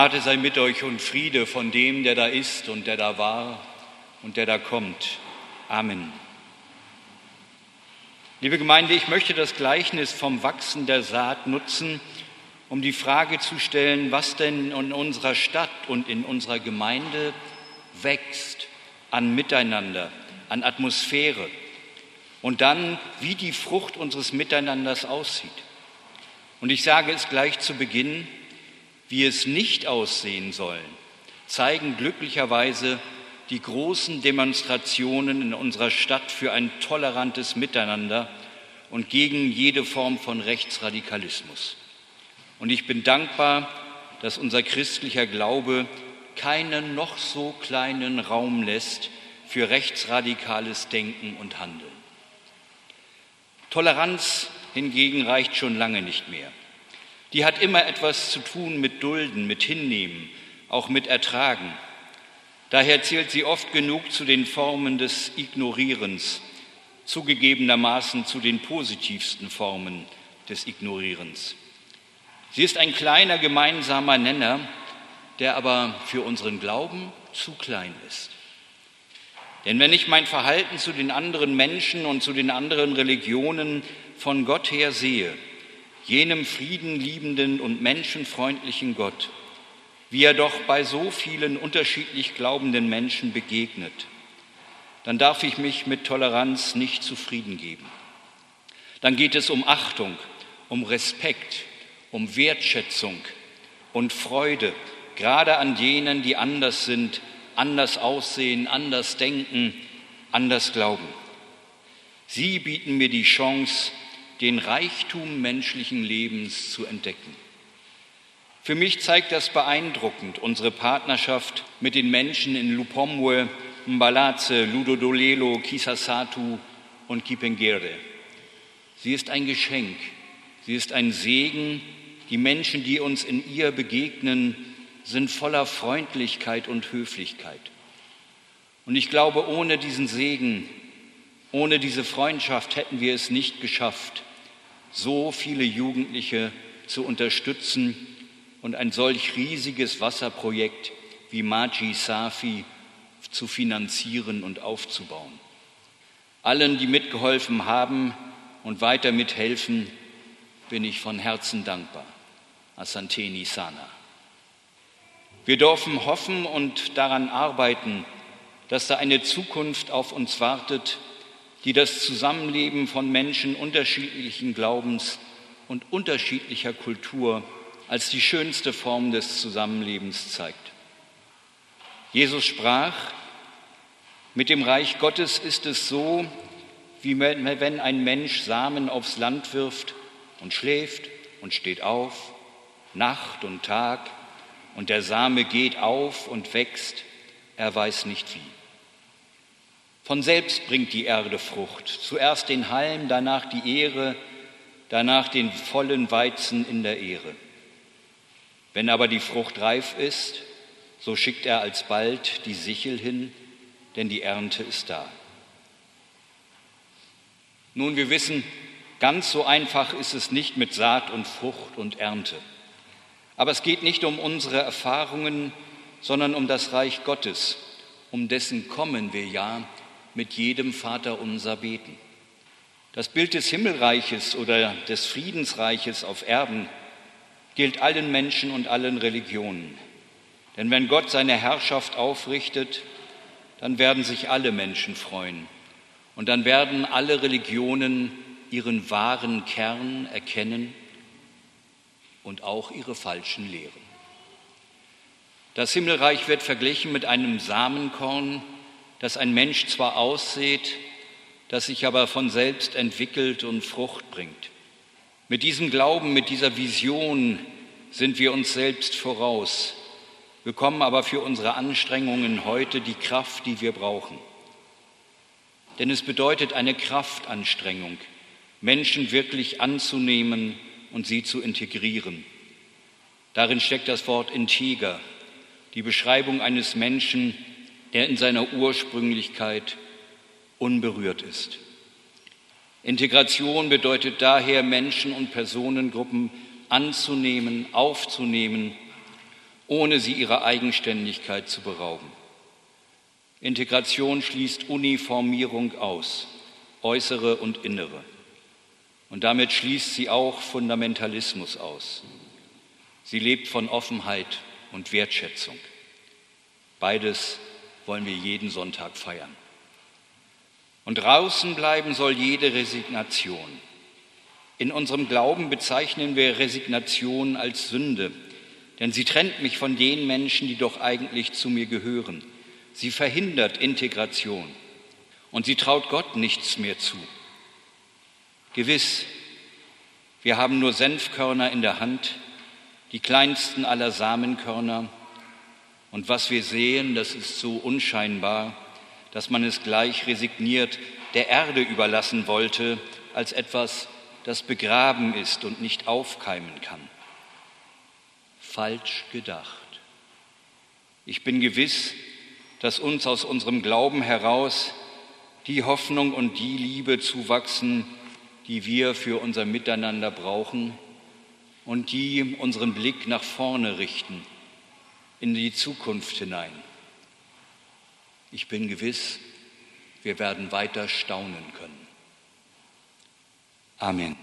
Gnade sei mit euch und Friede von dem, der da ist und der da war und der da kommt. Amen. Liebe Gemeinde, ich möchte das Gleichnis vom Wachsen der Saat nutzen, um die Frage zu stellen, was denn in unserer Stadt und in unserer Gemeinde wächst an Miteinander, an Atmosphäre und dann, wie die Frucht unseres Miteinanders aussieht. Und ich sage es gleich zu Beginn, wie es nicht aussehen soll, zeigen glücklicherweise die großen Demonstrationen in unserer Stadt für ein tolerantes Miteinander und gegen jede Form von Rechtsradikalismus. Und ich bin dankbar, dass unser christlicher Glaube keinen noch so kleinen Raum lässt für rechtsradikales Denken und Handeln. Toleranz hingegen reicht schon lange nicht mehr. Die hat immer etwas zu tun mit Dulden, mit Hinnehmen, auch mit Ertragen. Daher zählt sie oft genug zu den Formen des Ignorierens, zugegebenermaßen zu den positivsten Formen des Ignorierens. Sie ist ein kleiner gemeinsamer Nenner, der aber für unseren Glauben zu klein ist. Denn wenn ich mein Verhalten zu den anderen Menschen und zu den anderen Religionen von Gott her sehe, jenem friedenliebenden und menschenfreundlichen Gott, wie er doch bei so vielen unterschiedlich glaubenden Menschen begegnet, dann darf ich mich mit Toleranz nicht zufrieden geben. Dann geht es um Achtung, um Respekt, um Wertschätzung und Freude, gerade an jenen, die anders sind, anders aussehen, anders denken, anders glauben. Sie bieten mir die Chance, den Reichtum menschlichen Lebens zu entdecken. Für mich zeigt das beeindruckend unsere Partnerschaft mit den Menschen in Lupomwe, Mbalaze, Ludodolelo, Kisasatu und Kipengere. Sie ist ein Geschenk, sie ist ein Segen. Die Menschen, die uns in ihr begegnen, sind voller Freundlichkeit und Höflichkeit. Und ich glaube, ohne diesen Segen, ohne diese Freundschaft hätten wir es nicht geschafft, so viele Jugendliche zu unterstützen und ein solch riesiges Wasserprojekt wie Maji Safi zu finanzieren und aufzubauen. Allen, die mitgeholfen haben und weiter mithelfen, bin ich von Herzen dankbar. Asanteni Sana. Wir dürfen hoffen und daran arbeiten, dass da eine Zukunft auf uns wartet, die das Zusammenleben von Menschen unterschiedlichen Glaubens und unterschiedlicher Kultur als die schönste Form des Zusammenlebens zeigt. Jesus sprach, mit dem Reich Gottes ist es so, wie wenn ein Mensch Samen aufs Land wirft und schläft und steht auf, Nacht und Tag, und der Same geht auf und wächst, er weiß nicht wie. Von selbst bringt die Erde Frucht, zuerst den Halm, danach die Ehre, danach den vollen Weizen in der Ehre. Wenn aber die Frucht reif ist, so schickt er alsbald die Sichel hin, denn die Ernte ist da. Nun, wir wissen, ganz so einfach ist es nicht mit Saat und Frucht und Ernte. Aber es geht nicht um unsere Erfahrungen, sondern um das Reich Gottes, um dessen Kommen wir ja mit jedem Vater unser beten. Das Bild des Himmelreiches oder des Friedensreiches auf Erden gilt allen Menschen und allen Religionen. Denn wenn Gott seine Herrschaft aufrichtet, dann werden sich alle Menschen freuen. Und dann werden alle Religionen ihren wahren Kern erkennen und auch ihre falschen Lehren. Das Himmelreich wird verglichen mit einem Samenkorn, dass ein Mensch zwar aussät, das sich aber von selbst entwickelt und Frucht bringt. Mit diesem Glauben, mit dieser Vision sind wir uns selbst voraus, bekommen aber für unsere Anstrengungen heute die Kraft, die wir brauchen. Denn es bedeutet eine Kraftanstrengung, Menschen wirklich anzunehmen und sie zu integrieren. Darin steckt das Wort integer, die Beschreibung eines Menschen, der in seiner Ursprünglichkeit unberührt ist. Integration bedeutet daher, Menschen und Personengruppen anzunehmen, aufzunehmen ohne sie ihrer Eigenständigkeit zu berauben. Integration schließt Uniformierung aus, äußere und innere. Und damit schließt sie auch Fundamentalismus aus. Sie lebt von Offenheit und Wertschätzung. Beides wollen wir jeden Sonntag feiern. Und draußen bleiben soll jede Resignation. In unserem Glauben bezeichnen wir Resignation als Sünde, denn sie trennt mich von den Menschen, die doch eigentlich zu mir gehören. Sie verhindert Integration und sie traut Gott nichts mehr zu. Gewiss, wir haben nur Senfkörner in der Hand, die kleinsten aller Samenkörner. Und was wir sehen, das ist so unscheinbar, dass man es gleich resigniert der Erde überlassen wollte, als etwas, das begraben ist und nicht aufkeimen kann. Falsch gedacht. Ich bin gewiss, dass uns aus unserem Glauben heraus die Hoffnung und die Liebe zuwachsen, die wir für unser Miteinander brauchen und die unseren Blick nach vorne richten, in die Zukunft hinein. Ich bin gewiss, wir werden weiter staunen können. Amen.